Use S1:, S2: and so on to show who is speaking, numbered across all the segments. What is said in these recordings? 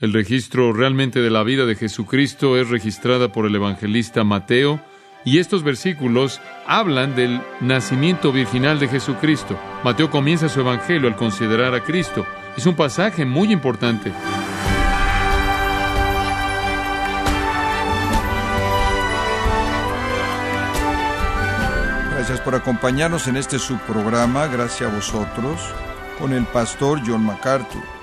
S1: El registro realmente de la vida de Jesucristo es registrada por el evangelista Mateo y estos versículos hablan del nacimiento virginal de Jesucristo. Mateo comienza su evangelio al considerar a Cristo. Es un pasaje muy importante.
S2: Gracias por acompañarnos en este subprograma, gracias a vosotros, con el pastor John MacArthur.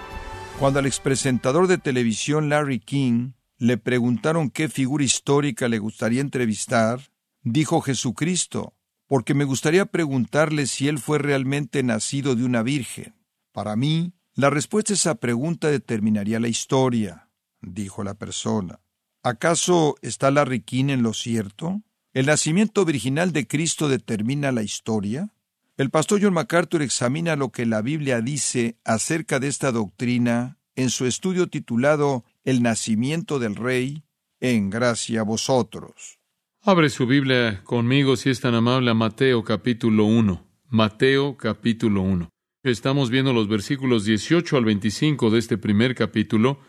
S2: Cuando al expresentador de televisión Larry King le preguntaron qué figura histórica le gustaría entrevistar, dijo Jesucristo, porque me gustaría preguntarle si él fue realmente nacido de una virgen. Para mí, la respuesta a esa pregunta determinaría la historia, dijo la persona. ¿Acaso está Larry King en lo cierto? ¿El nacimiento virginal de Cristo determina la historia? El pastor John MacArthur examina lo que la Biblia dice acerca de esta doctrina en su estudio titulado El nacimiento del Rey, en gracia a vosotros.
S1: Abre su Biblia conmigo si es tan amable a Mateo capítulo 1. Mateo capítulo 1. Estamos viendo los versículos 18 al 25 de este primer capítulo.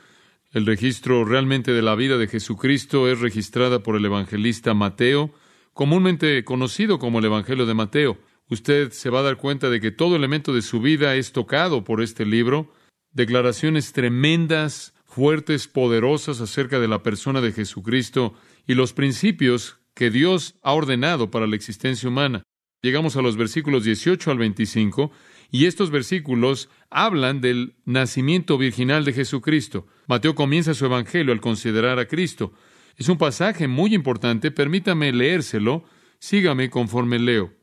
S1: El registro realmente de la vida de Jesucristo es registrada por el evangelista Mateo, comúnmente conocido como el Evangelio de Mateo. Usted se va a dar cuenta de que todo elemento de su vida es tocado por este libro, declaraciones tremendas, fuertes, poderosas acerca de la persona de Jesucristo y los principios que Dios ha ordenado para la existencia humana. Llegamos a los versículos 18 al 25 y estos versículos hablan del nacimiento virginal de Jesucristo. Mateo comienza su evangelio al considerar a Cristo. Es un pasaje muy importante, permítame leérselo, sígame conforme leo.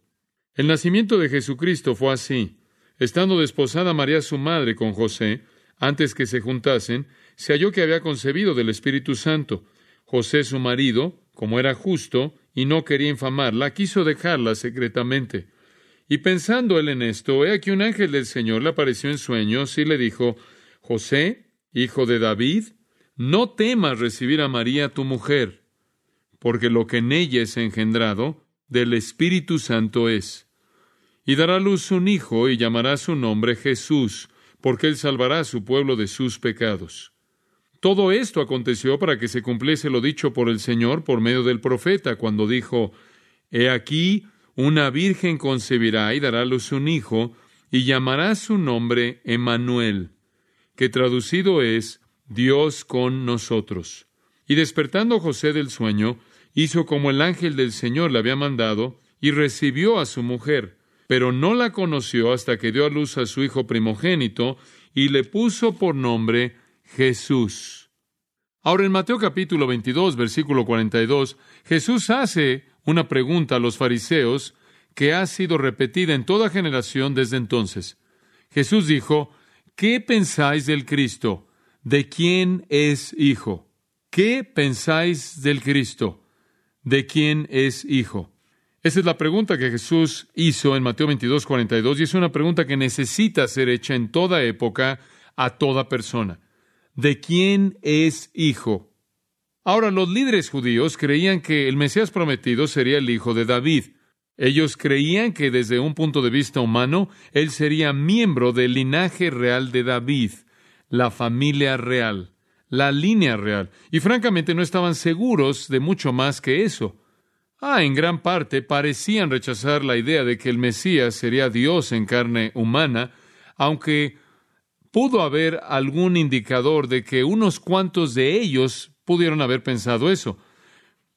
S1: El nacimiento de Jesucristo fue así. Estando desposada María su madre con José, antes que se juntasen, se halló que había concebido del Espíritu Santo. José su marido, como era justo y no quería infamarla, quiso dejarla secretamente. Y pensando él en esto, he aquí un ángel del Señor le apareció en sueños y le dijo, José, hijo de David, no temas recibir a María tu mujer, porque lo que en ella es engendrado del Espíritu Santo es y dará luz un hijo y llamará su nombre Jesús, porque él salvará a su pueblo de sus pecados. Todo esto aconteció para que se cumpliese lo dicho por el Señor por medio del profeta, cuando dijo, He aquí, una virgen concebirá y dará luz un hijo, y llamará su nombre Emmanuel, que traducido es Dios con nosotros. Y despertando José del sueño, hizo como el ángel del Señor le había mandado, y recibió a su mujer pero no la conoció hasta que dio a luz a su hijo primogénito y le puso por nombre Jesús. Ahora en Mateo capítulo 22, versículo 42, Jesús hace una pregunta a los fariseos que ha sido repetida en toda generación desde entonces. Jesús dijo, ¿qué pensáis del Cristo? ¿De quién es hijo? ¿Qué pensáis del Cristo? ¿De quién es hijo? Esa es la pregunta que Jesús hizo en Mateo 22, 42 y es una pregunta que necesita ser hecha en toda época a toda persona. ¿De quién es hijo? Ahora, los líderes judíos creían que el Mesías prometido sería el hijo de David. Ellos creían que desde un punto de vista humano, él sería miembro del linaje real de David, la familia real, la línea real. Y francamente no estaban seguros de mucho más que eso. Ah, en gran parte parecían rechazar la idea de que el Mesías sería Dios en carne humana, aunque pudo haber algún indicador de que unos cuantos de ellos pudieron haber pensado eso.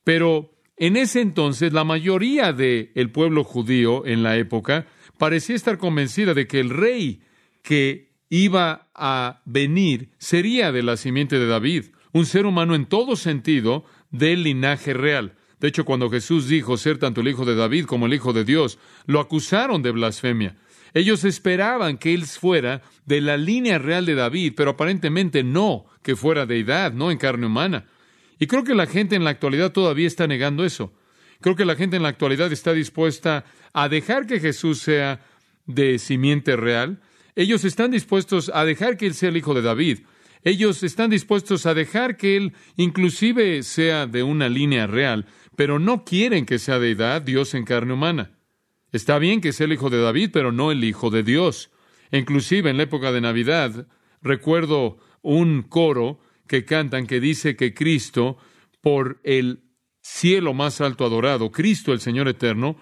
S1: Pero en ese entonces la mayoría del el pueblo judío en la época parecía estar convencida de que el rey que iba a venir sería de la simiente de David, un ser humano en todo sentido del linaje real. De hecho, cuando Jesús dijo ser tanto el Hijo de David como el Hijo de Dios, lo acusaron de blasfemia. Ellos esperaban que Él fuera de la línea real de David, pero aparentemente no, que fuera deidad, no en carne humana. Y creo que la gente en la actualidad todavía está negando eso. Creo que la gente en la actualidad está dispuesta a dejar que Jesús sea de simiente real. Ellos están dispuestos a dejar que Él sea el Hijo de David. Ellos están dispuestos a dejar que Él inclusive sea de una línea real, pero no quieren que sea deidad, Dios en carne humana. Está bien que sea el hijo de David, pero no el hijo de Dios. Inclusive en la época de Navidad, recuerdo un coro que cantan que dice que Cristo, por el cielo más alto adorado, Cristo el Señor eterno,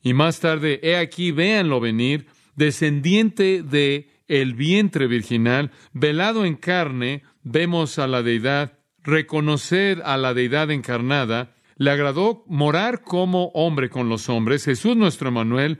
S1: y más tarde, he aquí, véanlo venir, descendiente de el vientre virginal, velado en carne, vemos a la deidad, reconocer a la deidad encarnada, le agradó morar como hombre con los hombres, Jesús nuestro Emanuel,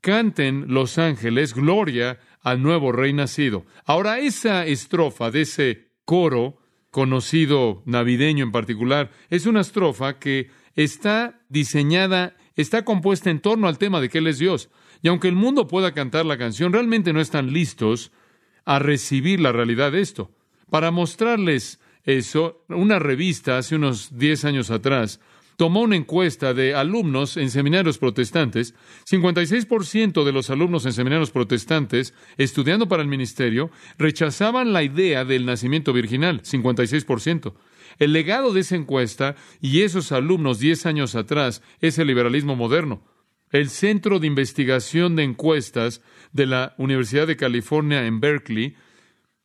S1: canten los ángeles, gloria al nuevo rey nacido. Ahora, esa estrofa de ese coro, conocido navideño en particular, es una estrofa que está diseñada, está compuesta en torno al tema de que Él es Dios. Y aunque el mundo pueda cantar la canción, realmente no están listos a recibir la realidad de esto. Para mostrarles eso, una revista hace unos 10 años atrás tomó una encuesta de alumnos en seminarios protestantes. 56% de los alumnos en seminarios protestantes, estudiando para el ministerio, rechazaban la idea del nacimiento virginal. 56%. El legado de esa encuesta y esos alumnos 10 años atrás es el liberalismo moderno. El Centro de Investigación de Encuestas de la Universidad de California en Berkeley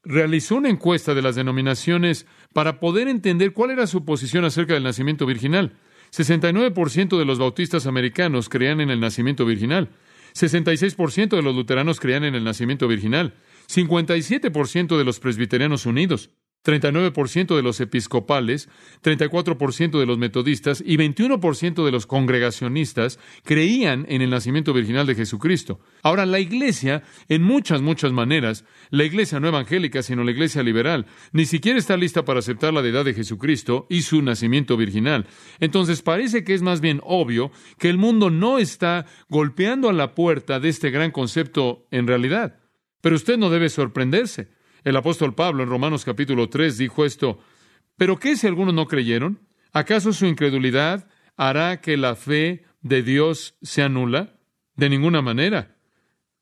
S1: realizó una encuesta de las denominaciones para poder entender cuál era su posición acerca del nacimiento virginal. 69% de los bautistas americanos creían en el nacimiento virginal. 66% de los luteranos creían en el nacimiento virginal. 57% de los presbiterianos unidos. 39% de los episcopales, 34% de los metodistas y 21% de los congregacionistas creían en el nacimiento virginal de Jesucristo. Ahora, la iglesia, en muchas, muchas maneras, la iglesia no evangélica, sino la iglesia liberal, ni siquiera está lista para aceptar la deidad de Jesucristo y su nacimiento virginal. Entonces, parece que es más bien obvio que el mundo no está golpeando a la puerta de este gran concepto en realidad. Pero usted no debe sorprenderse. El apóstol Pablo en Romanos capítulo 3 dijo esto, ¿pero qué si algunos no creyeron? ¿Acaso su incredulidad hará que la fe de Dios sea nula? De ninguna manera.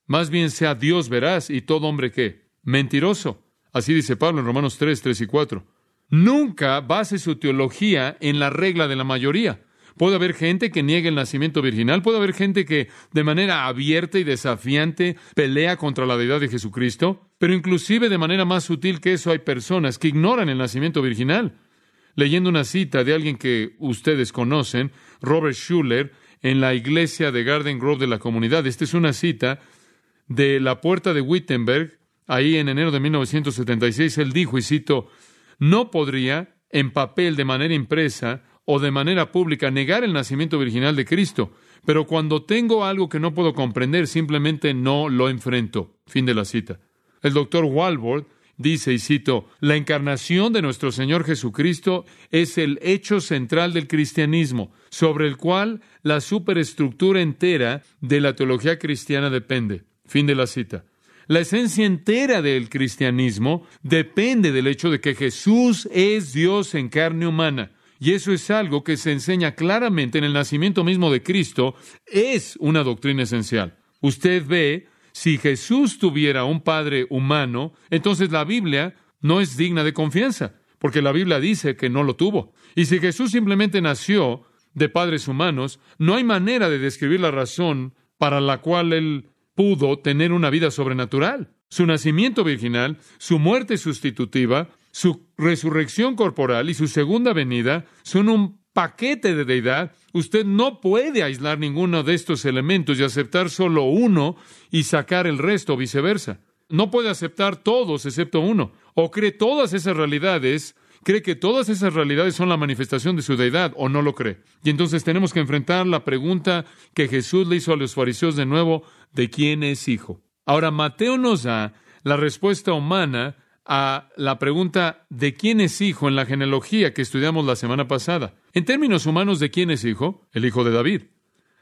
S1: Más bien sea Dios veraz y todo hombre que mentiroso. Así dice Pablo en Romanos 3, 3 y 4. Nunca base su teología en la regla de la mayoría. Puede haber gente que niegue el nacimiento virginal, puede haber gente que de manera abierta y desafiante pelea contra la deidad de Jesucristo, pero inclusive de manera más sutil que eso hay personas que ignoran el nacimiento virginal. Leyendo una cita de alguien que ustedes conocen, Robert Schuller, en la iglesia de Garden Grove de la comunidad. Esta es una cita de la puerta de Wittenberg, ahí en enero de 1976. Él dijo, y cito, no podría, en papel de manera impresa, o de manera pública negar el nacimiento virginal de Cristo, pero cuando tengo algo que no puedo comprender, simplemente no lo enfrento. Fin de la cita. El doctor Walworth dice, y cito, la encarnación de nuestro Señor Jesucristo es el hecho central del cristianismo, sobre el cual la superestructura entera de la teología cristiana depende. Fin de la cita. La esencia entera del cristianismo depende del hecho de que Jesús es Dios en carne humana. Y eso es algo que se enseña claramente en el nacimiento mismo de Cristo, es una doctrina esencial. Usted ve, si Jesús tuviera un padre humano, entonces la Biblia no es digna de confianza, porque la Biblia dice que no lo tuvo. Y si Jesús simplemente nació de padres humanos, no hay manera de describir la razón para la cual él pudo tener una vida sobrenatural. Su nacimiento virginal, su muerte sustitutiva, su resurrección corporal y su segunda venida son un paquete de deidad. Usted no puede aislar ninguno de estos elementos y aceptar solo uno y sacar el resto, viceversa. No puede aceptar todos excepto uno. O cree todas esas realidades, cree que todas esas realidades son la manifestación de su deidad o no lo cree. Y entonces tenemos que enfrentar la pregunta que Jesús le hizo a los fariseos de nuevo, ¿de quién es hijo? Ahora Mateo nos da la respuesta humana a la pregunta de quién es hijo en la genealogía que estudiamos la semana pasada. En términos humanos, ¿de quién es hijo? El hijo de David.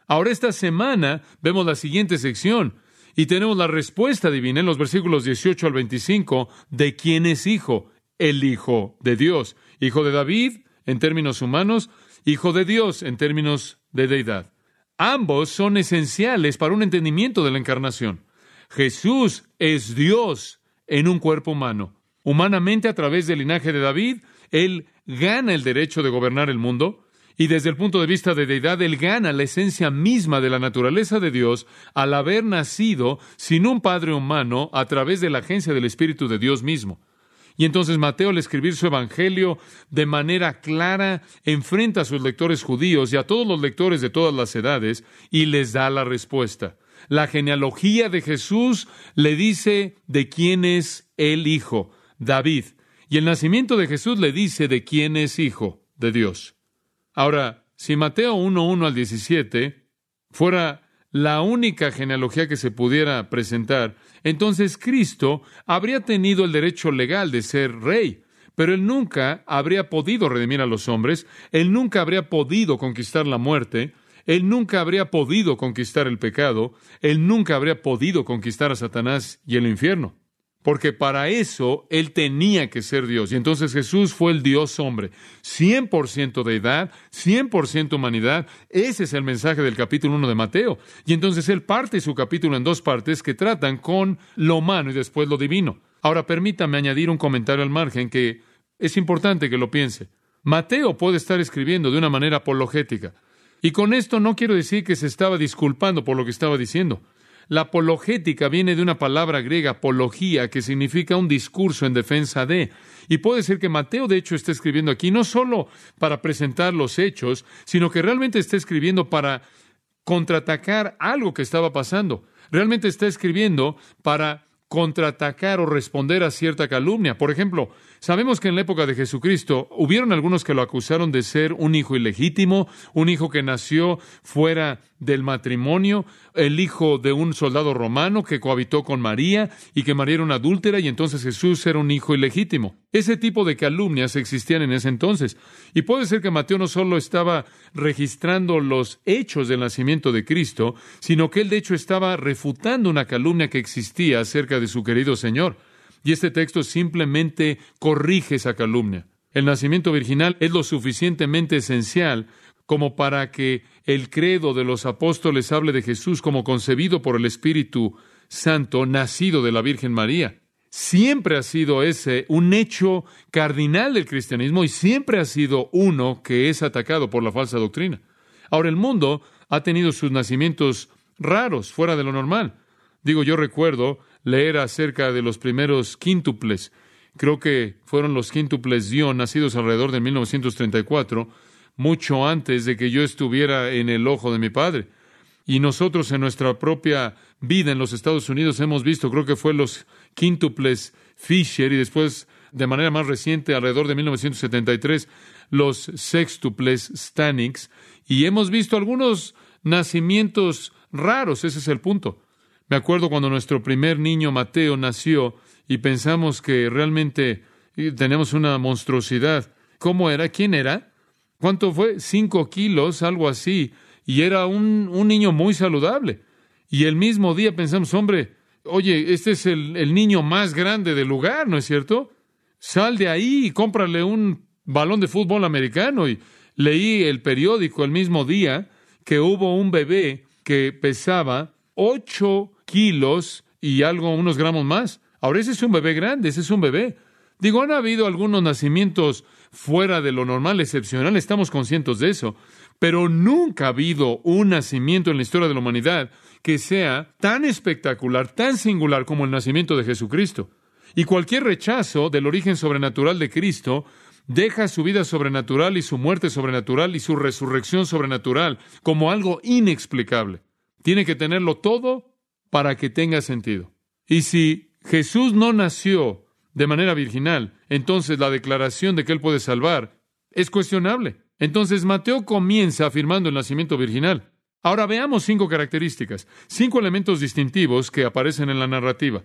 S1: Ahora esta semana vemos la siguiente sección y tenemos la respuesta divina en los versículos 18 al 25 de quién es hijo, el hijo de Dios. Hijo de David en términos humanos, hijo de Dios en términos de deidad. Ambos son esenciales para un entendimiento de la encarnación. Jesús es Dios en un cuerpo humano. Humanamente, a través del linaje de David, Él gana el derecho de gobernar el mundo, y desde el punto de vista de deidad, Él gana la esencia misma de la naturaleza de Dios al haber nacido sin un padre humano a través de la agencia del Espíritu de Dios mismo. Y entonces Mateo, al escribir su Evangelio de manera clara, enfrenta a sus lectores judíos y a todos los lectores de todas las edades y les da la respuesta. La genealogía de Jesús le dice de quién es el Hijo, David. Y el nacimiento de Jesús le dice de quién es Hijo de Dios. Ahora, si Mateo 1.1 al 17 fuera la única genealogía que se pudiera presentar, entonces Cristo habría tenido el derecho legal de ser rey, pero él nunca habría podido redimir a los hombres, él nunca habría podido conquistar la muerte, él nunca habría podido conquistar el pecado, él nunca habría podido conquistar a Satanás y el infierno porque para eso Él tenía que ser Dios. Y entonces Jesús fue el Dios hombre, 100% de edad, 100% humanidad. Ese es el mensaje del capítulo 1 de Mateo. Y entonces Él parte su capítulo en dos partes que tratan con lo humano y después lo divino. Ahora permítame añadir un comentario al margen que es importante que lo piense. Mateo puede estar escribiendo de una manera apologética. Y con esto no quiero decir que se estaba disculpando por lo que estaba diciendo. La apologética viene de una palabra griega, apología, que significa un discurso en defensa de. Y puede ser que Mateo, de hecho, esté escribiendo aquí no solo para presentar los hechos, sino que realmente está escribiendo para contraatacar algo que estaba pasando. Realmente está escribiendo para contraatacar o responder a cierta calumnia. Por ejemplo, Sabemos que en la época de Jesucristo hubieron algunos que lo acusaron de ser un hijo ilegítimo, un hijo que nació fuera del matrimonio, el hijo de un soldado romano que cohabitó con María y que María era una adúltera y entonces Jesús era un hijo ilegítimo. Ese tipo de calumnias existían en ese entonces. Y puede ser que Mateo no solo estaba registrando los hechos del nacimiento de Cristo, sino que él de hecho estaba refutando una calumnia que existía acerca de su querido Señor. Y este texto simplemente corrige esa calumnia. El nacimiento virginal es lo suficientemente esencial como para que el credo de los apóstoles hable de Jesús como concebido por el Espíritu Santo, nacido de la Virgen María. Siempre ha sido ese un hecho cardinal del cristianismo y siempre ha sido uno que es atacado por la falsa doctrina. Ahora el mundo ha tenido sus nacimientos raros, fuera de lo normal. Digo, yo recuerdo leer acerca de los primeros quíntuples. Creo que fueron los quíntuples Dion, nacidos alrededor de 1934, mucho antes de que yo estuviera en el ojo de mi padre. Y nosotros en nuestra propia vida en los Estados Unidos hemos visto, creo que fue los quíntuples Fisher y después, de manera más reciente, alrededor de 1973, los sextuples Stanix. Y hemos visto algunos nacimientos raros, ese es el punto. Me acuerdo cuando nuestro primer niño Mateo nació y pensamos que realmente tenemos una monstruosidad. ¿Cómo era? ¿Quién era? ¿Cuánto fue? Cinco kilos, algo así. Y era un, un niño muy saludable. Y el mismo día pensamos, hombre, oye, este es el, el niño más grande del lugar, ¿no es cierto? Sal de ahí y cómprale un balón de fútbol americano. Y leí el periódico el mismo día que hubo un bebé que pesaba ocho kilos y algo, unos gramos más. Ahora ese es un bebé grande, ese es un bebé. Digo, han habido algunos nacimientos fuera de lo normal, excepcional, estamos conscientes de eso, pero nunca ha habido un nacimiento en la historia de la humanidad que sea tan espectacular, tan singular como el nacimiento de Jesucristo. Y cualquier rechazo del origen sobrenatural de Cristo deja su vida sobrenatural y su muerte sobrenatural y su resurrección sobrenatural como algo inexplicable. Tiene que tenerlo todo para que tenga sentido. Y si Jesús no nació de manera virginal, entonces la declaración de que Él puede salvar es cuestionable. Entonces Mateo comienza afirmando el nacimiento virginal. Ahora veamos cinco características, cinco elementos distintivos que aparecen en la narrativa.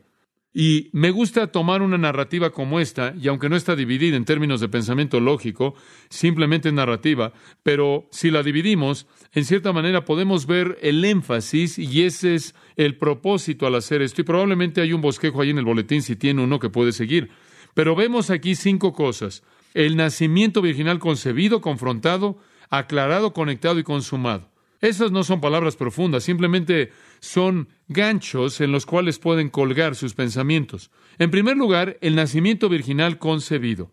S1: Y me gusta tomar una narrativa como esta, y aunque no está dividida en términos de pensamiento lógico, simplemente es narrativa, pero si la dividimos, en cierta manera podemos ver el énfasis y ese es el propósito al hacer esto. Y probablemente hay un bosquejo ahí en el boletín si tiene uno que puede seguir. Pero vemos aquí cinco cosas. El nacimiento virginal concebido, confrontado, aclarado, conectado y consumado. Esas no son palabras profundas, simplemente son ganchos en los cuales pueden colgar sus pensamientos. En primer lugar, el nacimiento virginal concebido,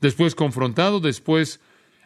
S1: después confrontado, después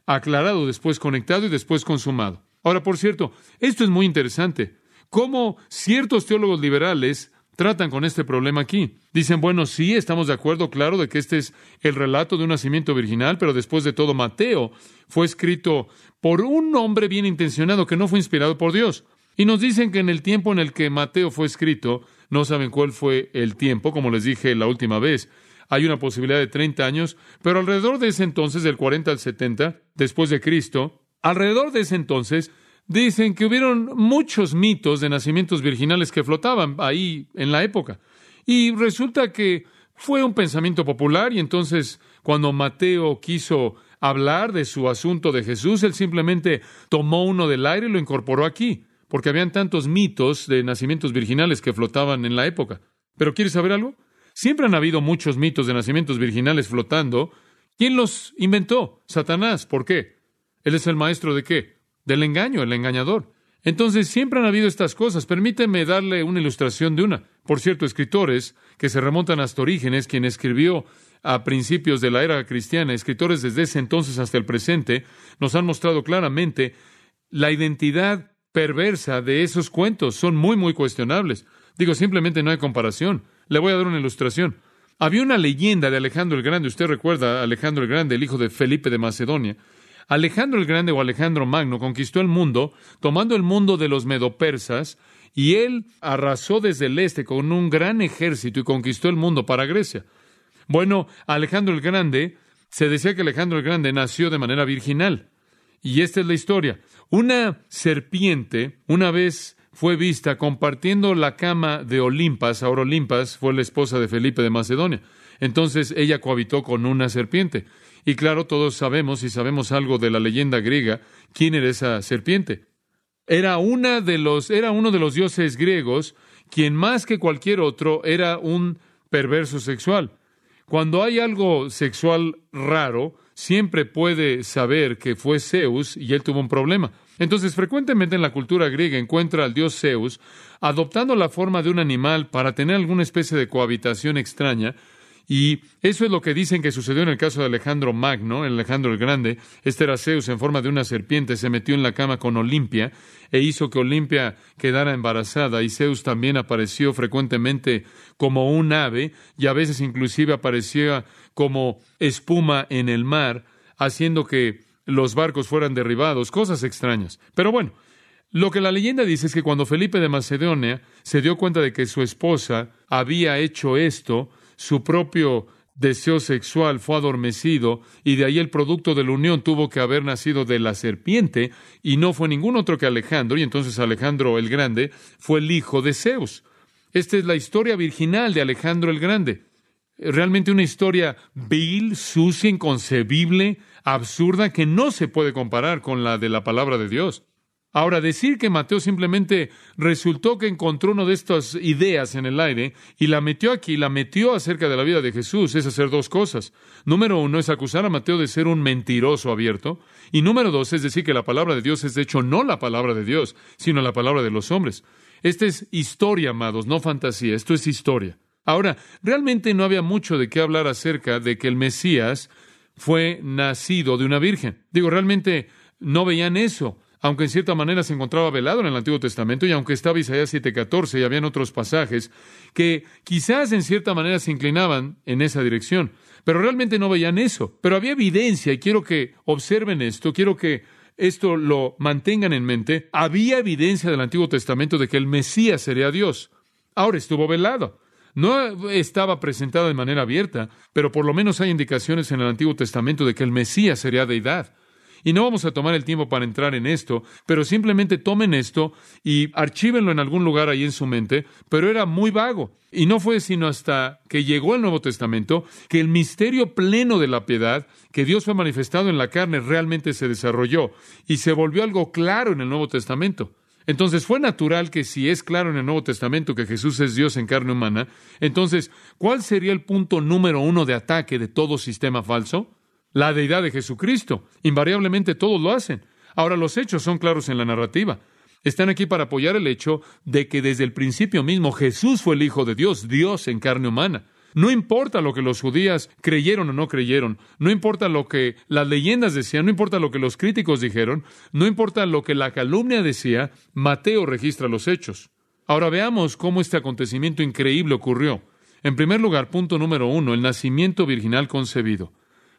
S1: aclarado, después conectado y después consumado. Ahora, por cierto, esto es muy interesante. Cómo ciertos teólogos liberales tratan con este problema aquí. Dicen, bueno, sí, estamos de acuerdo, claro, de que este es el relato de un nacimiento virginal, pero después de todo, Mateo fue escrito por un hombre bien intencionado que no fue inspirado por Dios. Y nos dicen que en el tiempo en el que Mateo fue escrito, no saben cuál fue el tiempo, como les dije la última vez. Hay una posibilidad de 30 años, pero alrededor de ese entonces, del 40 al 70, después de Cristo, alrededor de ese entonces, dicen que hubieron muchos mitos de nacimientos virginales que flotaban ahí en la época. Y resulta que fue un pensamiento popular y entonces cuando Mateo quiso hablar de su asunto de Jesús, él simplemente tomó uno del aire y lo incorporó aquí, porque habían tantos mitos de nacimientos virginales que flotaban en la época. Pero ¿quieres saber algo? Siempre han habido muchos mitos de nacimientos virginales flotando. ¿Quién los inventó? Satanás. ¿Por qué? Él es el maestro de qué? del engaño, el engañador. Entonces, siempre han habido estas cosas. Permíteme darle una ilustración de una. Por cierto, escritores que se remontan hasta Orígenes, quien escribió a principios de la era cristiana, escritores desde ese entonces hasta el presente, nos han mostrado claramente la identidad perversa de esos cuentos. Son muy, muy cuestionables. Digo, simplemente no hay comparación. Le voy a dar una ilustración. Había una leyenda de Alejandro el Grande. Usted recuerda a Alejandro el Grande, el hijo de Felipe de Macedonia Alejandro el Grande o Alejandro Magno conquistó el mundo, tomando el mundo de los medopersas, y él arrasó desde el este con un gran ejército y conquistó el mundo para Grecia. Bueno, Alejandro el Grande, se decía que Alejandro el Grande nació de manera virginal. Y esta es la historia. Una serpiente una vez fue vista compartiendo la cama de Olimpas. Ahora Olimpas fue la esposa de Felipe de Macedonia. Entonces ella cohabitó con una serpiente. Y claro, todos sabemos, y sabemos algo de la leyenda griega, quién era esa serpiente. Era, una de los, era uno de los dioses griegos, quien más que cualquier otro era un perverso sexual. Cuando hay algo sexual raro, siempre puede saber que fue Zeus y él tuvo un problema. Entonces, frecuentemente en la cultura griega encuentra al dios Zeus adoptando la forma de un animal para tener alguna especie de cohabitación extraña, y eso es lo que dicen que sucedió en el caso de Alejandro Magno, Alejandro el Grande. Este era Zeus en forma de una serpiente, se metió en la cama con Olimpia e hizo que Olimpia quedara embarazada. Y Zeus también apareció frecuentemente como un ave y a veces inclusive aparecía como espuma en el mar, haciendo que los barcos fueran derribados, cosas extrañas. Pero bueno, lo que la leyenda dice es que cuando Felipe de Macedonia se dio cuenta de que su esposa había hecho esto, su propio deseo sexual fue adormecido y de ahí el producto de la unión tuvo que haber nacido de la serpiente y no fue ningún otro que Alejandro y entonces Alejandro el Grande fue el hijo de Zeus. Esta es la historia virginal de Alejandro el Grande. Realmente una historia vil, sucia, inconcebible, absurda, que no se puede comparar con la de la palabra de Dios. Ahora, decir que Mateo simplemente resultó que encontró una de estas ideas en el aire y la metió aquí, la metió acerca de la vida de Jesús, es hacer dos cosas. Número uno es acusar a Mateo de ser un mentiroso abierto. Y número dos es decir que la palabra de Dios es de hecho no la palabra de Dios, sino la palabra de los hombres. Esta es historia, amados, no fantasía, esto es historia. Ahora, realmente no había mucho de qué hablar acerca de que el Mesías fue nacido de una virgen. Digo, realmente no veían eso aunque en cierta manera se encontraba velado en el Antiguo Testamento y aunque estaba Isaías 7:14 y habían otros pasajes que quizás en cierta manera se inclinaban en esa dirección, pero realmente no veían eso. Pero había evidencia y quiero que observen esto, quiero que esto lo mantengan en mente. Había evidencia del Antiguo Testamento de que el Mesías sería Dios. Ahora estuvo velado. No estaba presentado de manera abierta, pero por lo menos hay indicaciones en el Antiguo Testamento de que el Mesías sería deidad. Y no vamos a tomar el tiempo para entrar en esto, pero simplemente tomen esto y archívenlo en algún lugar ahí en su mente, pero era muy vago. Y no fue sino hasta que llegó el Nuevo Testamento que el misterio pleno de la piedad que Dios fue manifestado en la carne realmente se desarrolló y se volvió algo claro en el Nuevo Testamento. Entonces fue natural que si es claro en el Nuevo Testamento que Jesús es Dios en carne humana, entonces, ¿cuál sería el punto número uno de ataque de todo sistema falso? La deidad de Jesucristo. Invariablemente todos lo hacen. Ahora los hechos son claros en la narrativa. Están aquí para apoyar el hecho de que desde el principio mismo Jesús fue el Hijo de Dios, Dios en carne humana. No importa lo que los judíos creyeron o no creyeron, no importa lo que las leyendas decían, no importa lo que los críticos dijeron, no importa lo que la calumnia decía, Mateo registra los hechos. Ahora veamos cómo este acontecimiento increíble ocurrió. En primer lugar, punto número uno, el nacimiento virginal concebido.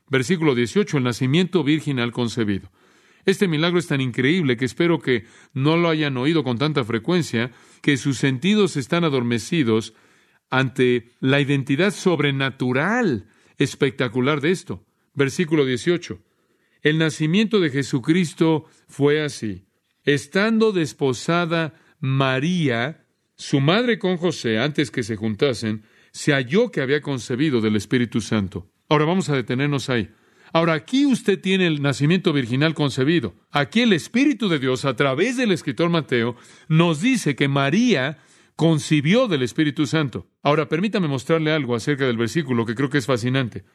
S1: Versículo 18, el nacimiento virginal concebido. Este milagro es tan increíble que espero que no lo hayan oído con tanta frecuencia, que sus sentidos están adormecidos ante la identidad sobrenatural espectacular de esto. Versículo 18. El nacimiento de Jesucristo fue así. Estando desposada María, su madre con José, antes que se juntasen, se halló que había concebido del Espíritu Santo. Ahora vamos a detenernos ahí. Ahora aquí usted tiene el nacimiento virginal concebido. Aquí el Espíritu de Dios, a través del escritor Mateo, nos dice que María concibió del Espíritu Santo. Ahora permítame mostrarle algo acerca del versículo que creo que es fascinante.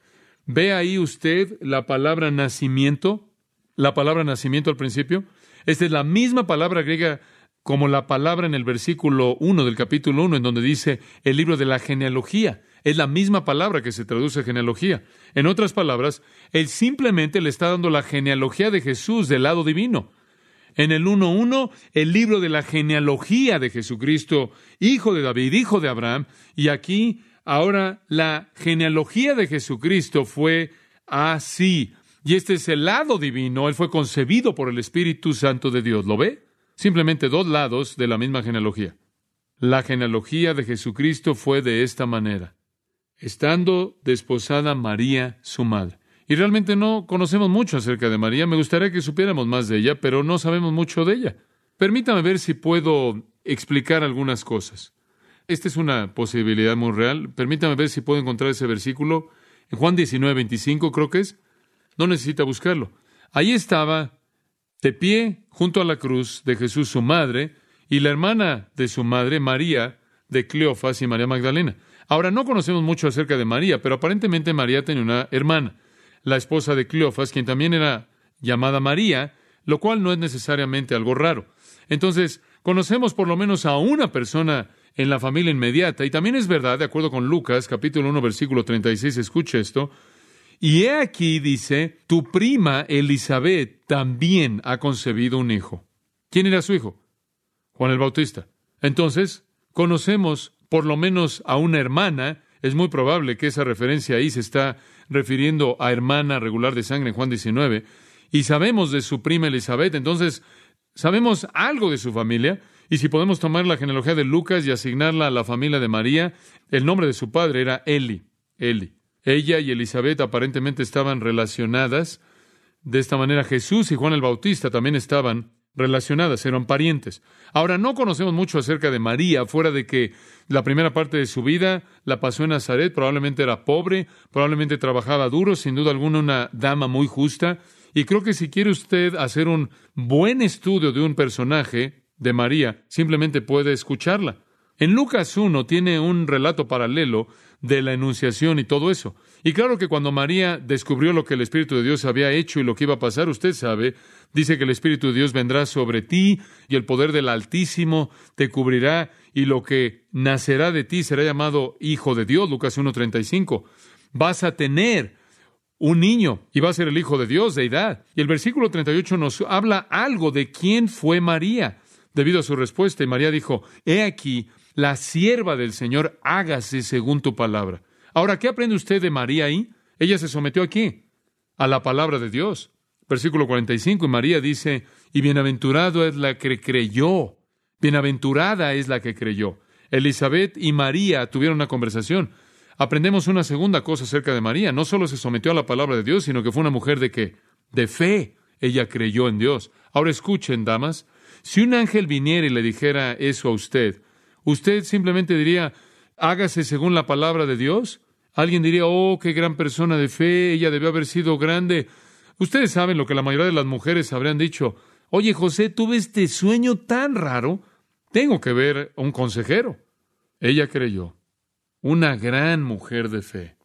S1: ¿Ve ahí usted la palabra nacimiento? La palabra nacimiento al principio. Esta es la misma palabra griega como la palabra en el versículo 1 del capítulo 1, en donde dice el libro de la genealogía. Es la misma palabra que se traduce genealogía. En otras palabras, él simplemente le está dando la genealogía de Jesús del lado divino. En el 1.1, el libro de la genealogía de Jesucristo, hijo de David, hijo de Abraham, y aquí ahora la genealogía de Jesucristo fue así. Y este es el lado divino, él fue concebido por el Espíritu Santo de Dios. ¿Lo ve? Simplemente dos lados de la misma genealogía. La genealogía de Jesucristo fue de esta manera, estando desposada María, su madre. Y realmente no conocemos mucho acerca de María. Me gustaría que supiéramos más de ella, pero no sabemos mucho de ella. Permítame ver si puedo explicar algunas cosas. Esta es una posibilidad muy real. Permítame ver si puedo encontrar ese versículo. En Juan 19, 25 creo que es. No necesita buscarlo. Ahí estaba de pie junto a la cruz de Jesús su madre y la hermana de su madre, María de Cleofas y María Magdalena. Ahora no conocemos mucho acerca de María, pero aparentemente María tenía una hermana, la esposa de Cleofas, quien también era llamada María, lo cual no es necesariamente algo raro. Entonces, conocemos por lo menos a una persona en la familia inmediata, y también es verdad, de acuerdo con Lucas, capítulo 1, versículo 36, escuche esto, y he aquí, dice, tu prima Elizabeth también ha concebido un hijo. ¿Quién era su hijo? Juan el Bautista. Entonces, conocemos por lo menos a una hermana. Es muy probable que esa referencia ahí se está refiriendo a hermana regular de sangre en Juan 19. Y sabemos de su prima Elizabeth. Entonces, sabemos algo de su familia. Y si podemos tomar la genealogía de Lucas y asignarla a la familia de María, el nombre de su padre era Eli. Eli. Ella y Elizabeth aparentemente estaban relacionadas. De esta manera Jesús y Juan el Bautista también estaban relacionadas, eran parientes. Ahora, no conocemos mucho acerca de María, fuera de que la primera parte de su vida la pasó en Nazaret, probablemente era pobre, probablemente trabajaba duro, sin duda alguna una dama muy justa. Y creo que si quiere usted hacer un buen estudio de un personaje de María, simplemente puede escucharla. En Lucas 1 tiene un relato paralelo de la enunciación y todo eso. Y claro que cuando María descubrió lo que el Espíritu de Dios había hecho y lo que iba a pasar, usted sabe, dice que el Espíritu de Dios vendrá sobre ti y el poder del Altísimo te cubrirá y lo que nacerá de ti será llamado Hijo de Dios, Lucas 1.35. Vas a tener un niño y va a ser el Hijo de Dios, deidad. Y el versículo 38 nos habla algo de quién fue María. Debido a su respuesta, y María dijo, He aquí, la sierva del Señor, hágase según tu palabra. Ahora, ¿qué aprende usted de María ahí? Ella se sometió aquí, a la palabra de Dios. Versículo 45, y María dice, y bienaventurado es la que creyó, bienaventurada es la que creyó. Elizabeth y María tuvieron una conversación. Aprendemos una segunda cosa acerca de María. No solo se sometió a la palabra de Dios, sino que fue una mujer de qué? De fe. Ella creyó en Dios. Ahora escuchen, damas, si un ángel viniera y le dijera eso a usted, usted simplemente diría, hágase según la palabra de Dios. Alguien diría, oh, qué gran persona de fe, ella debió haber sido grande. Ustedes saben lo que la mayoría de las mujeres habrían dicho. Oye, José, tuve este sueño tan raro. Tengo que ver a un consejero. Ella creyó. Una gran mujer de fe.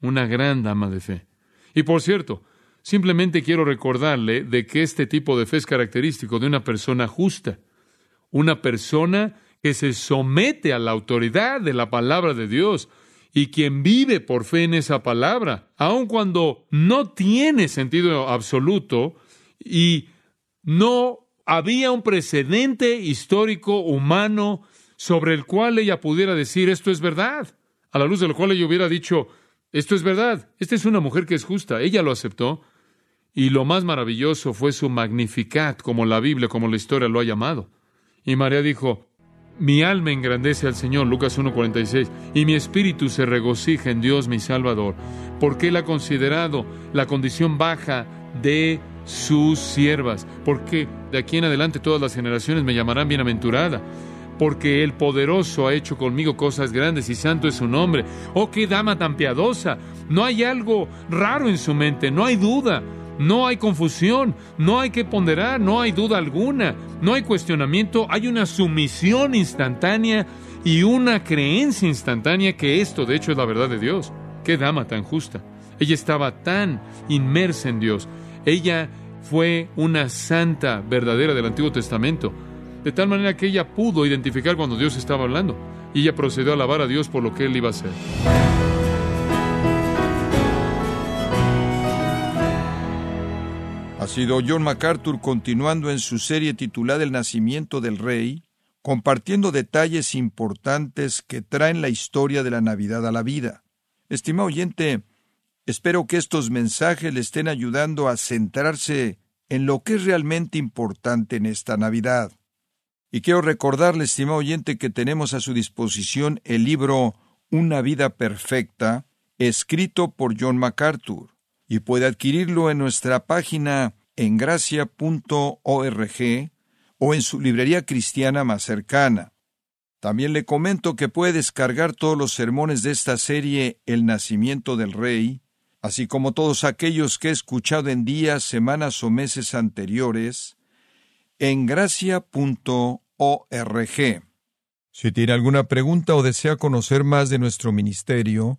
S1: Una gran dama de fe. Y por cierto, simplemente quiero recordarle de que este tipo de fe es característico de una persona justa. Una persona que se somete a la autoridad de la palabra de Dios y quien vive por fe en esa palabra, aun cuando no tiene sentido absoluto y no había un precedente histórico humano sobre el cual ella pudiera decir esto es verdad, a la luz de lo cual ella hubiera dicho esto es verdad, esta es una mujer que es justa, ella lo aceptó. Y lo más maravilloso fue su magnificat, como la Biblia, como la historia lo ha llamado. Y María dijo, mi alma engrandece al Señor, Lucas 1.46, y mi espíritu se regocija en Dios mi Salvador, porque Él ha considerado la condición baja de sus siervas, porque de aquí en adelante todas las generaciones me llamarán bienaventurada, porque el poderoso ha hecho conmigo cosas grandes y santo es su nombre. Oh, qué dama tan piadosa. No hay algo raro en su mente, no hay duda. No hay confusión, no hay que ponderar, no hay duda alguna, no hay cuestionamiento, hay una sumisión instantánea y una creencia instantánea que esto de hecho es la verdad de Dios. Qué dama tan justa. Ella estaba tan inmersa en Dios. Ella fue una santa verdadera del Antiguo Testamento, de tal manera que ella pudo identificar cuando Dios estaba hablando, y ella procedió a alabar a Dios por lo que él iba a hacer.
S2: Ha sido John MacArthur continuando en su serie titulada El nacimiento del rey, compartiendo detalles importantes que traen la historia de la Navidad a la vida. Estimado oyente, Espero que estos mensajes le estén ayudando a centrarse en lo que es realmente importante en esta Navidad. Y quiero recordarle, estimado oyente, que tenemos a su disposición el libro Una vida perfecta, escrito por John MacArthur, y puede adquirirlo en nuestra página en gracia.org o en su librería cristiana más cercana. También le comento que puede descargar todos los sermones de esta serie El nacimiento del Rey, así como todos aquellos que he escuchado en días, semanas o meses anteriores, en gracia.org. Si tiene alguna pregunta o desea conocer más de nuestro ministerio,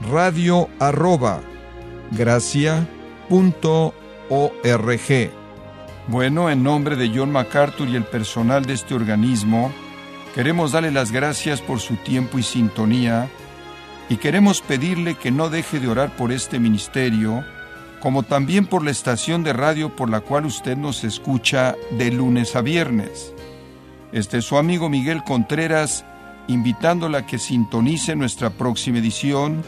S2: radio arroba Bueno, en nombre de John MacArthur y el personal de este organismo, queremos darle las gracias por su tiempo y sintonía y queremos pedirle que no deje de orar por este ministerio como también por la estación de radio por la cual usted nos escucha de lunes a viernes. Este es su amigo Miguel Contreras, invitándola a que sintonice nuestra próxima edición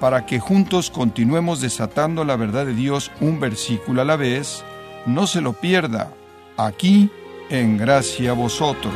S2: para que juntos continuemos desatando la verdad de Dios un versículo a la vez. No se lo pierda, aquí en Gracia a Vosotros.